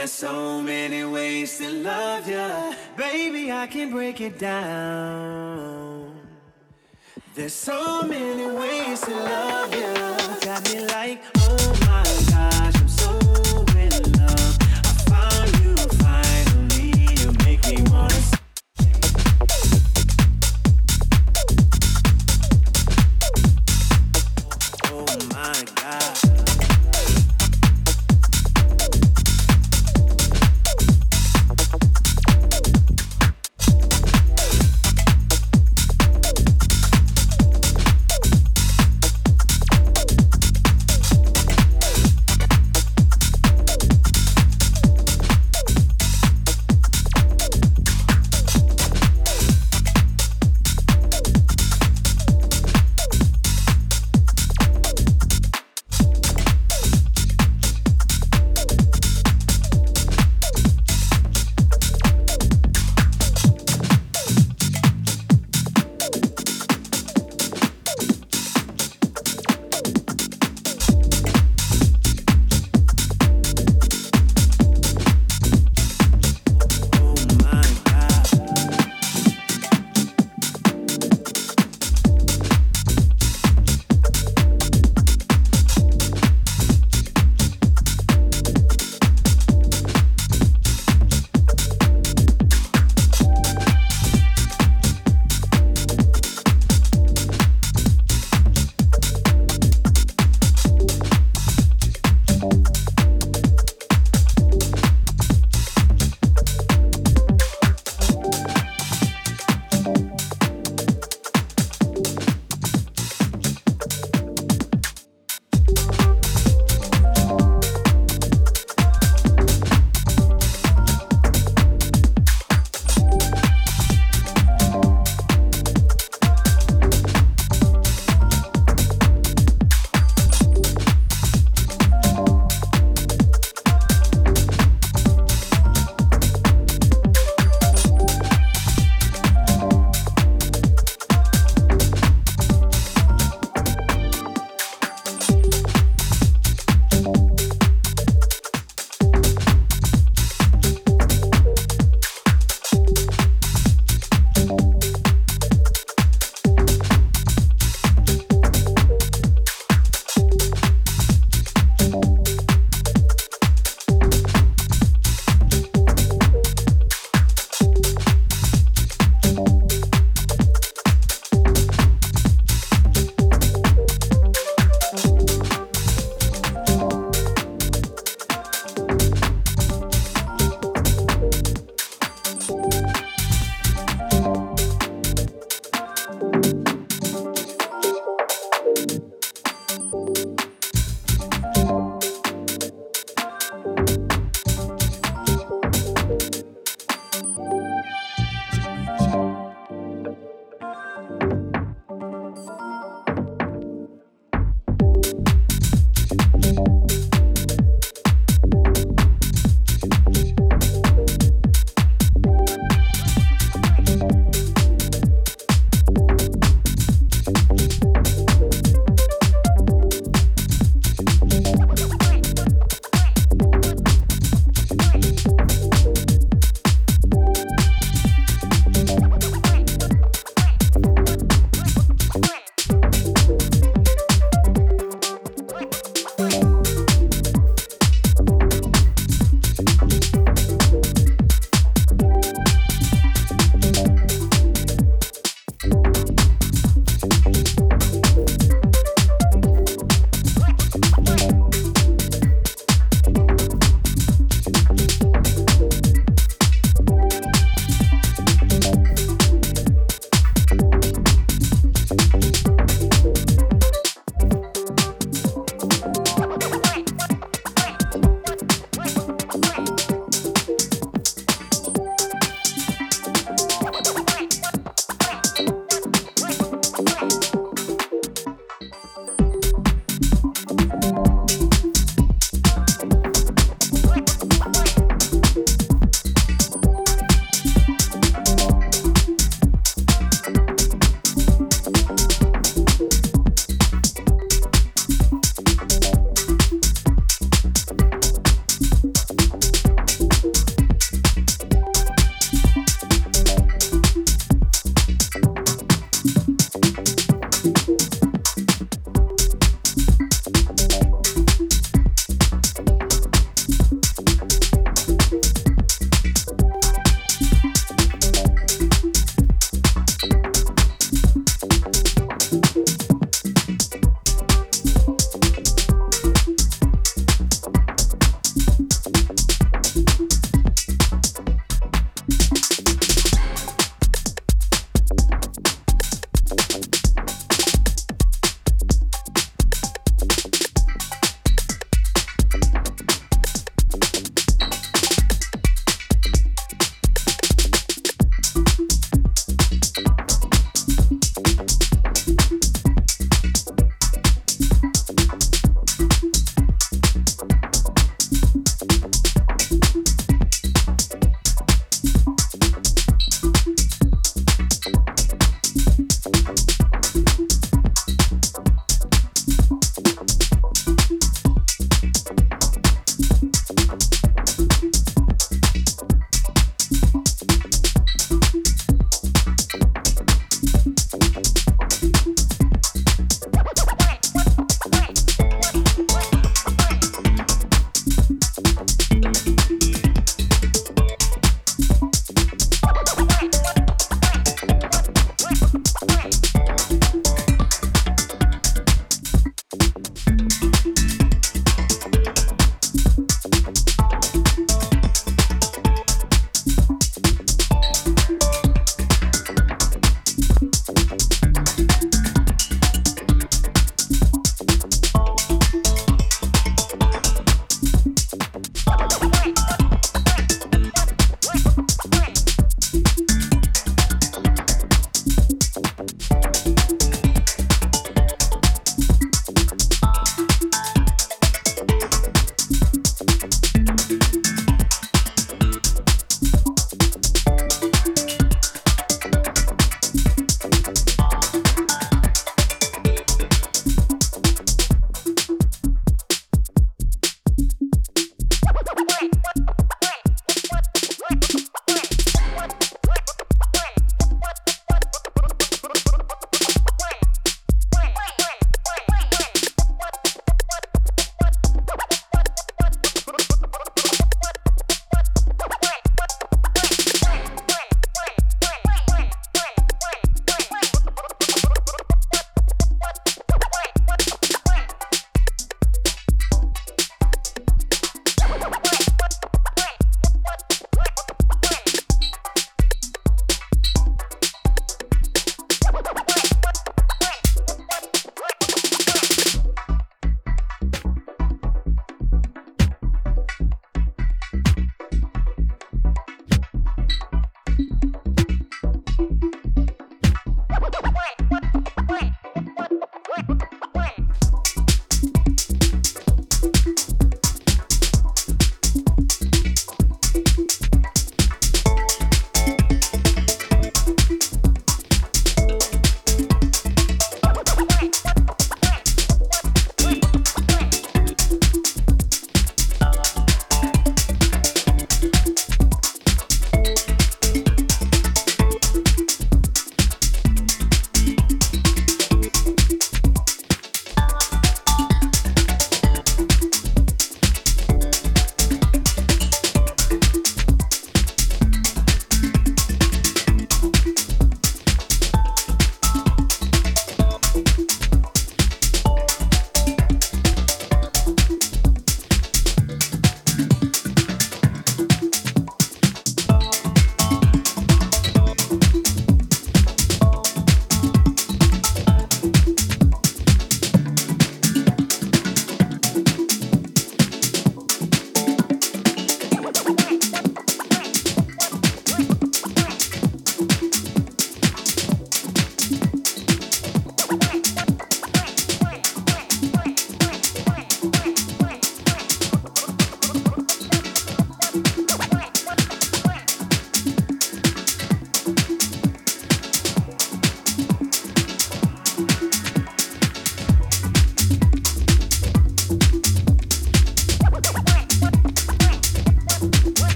There's so many ways to love ya. Baby, I can break it down. There's so many ways to love ya.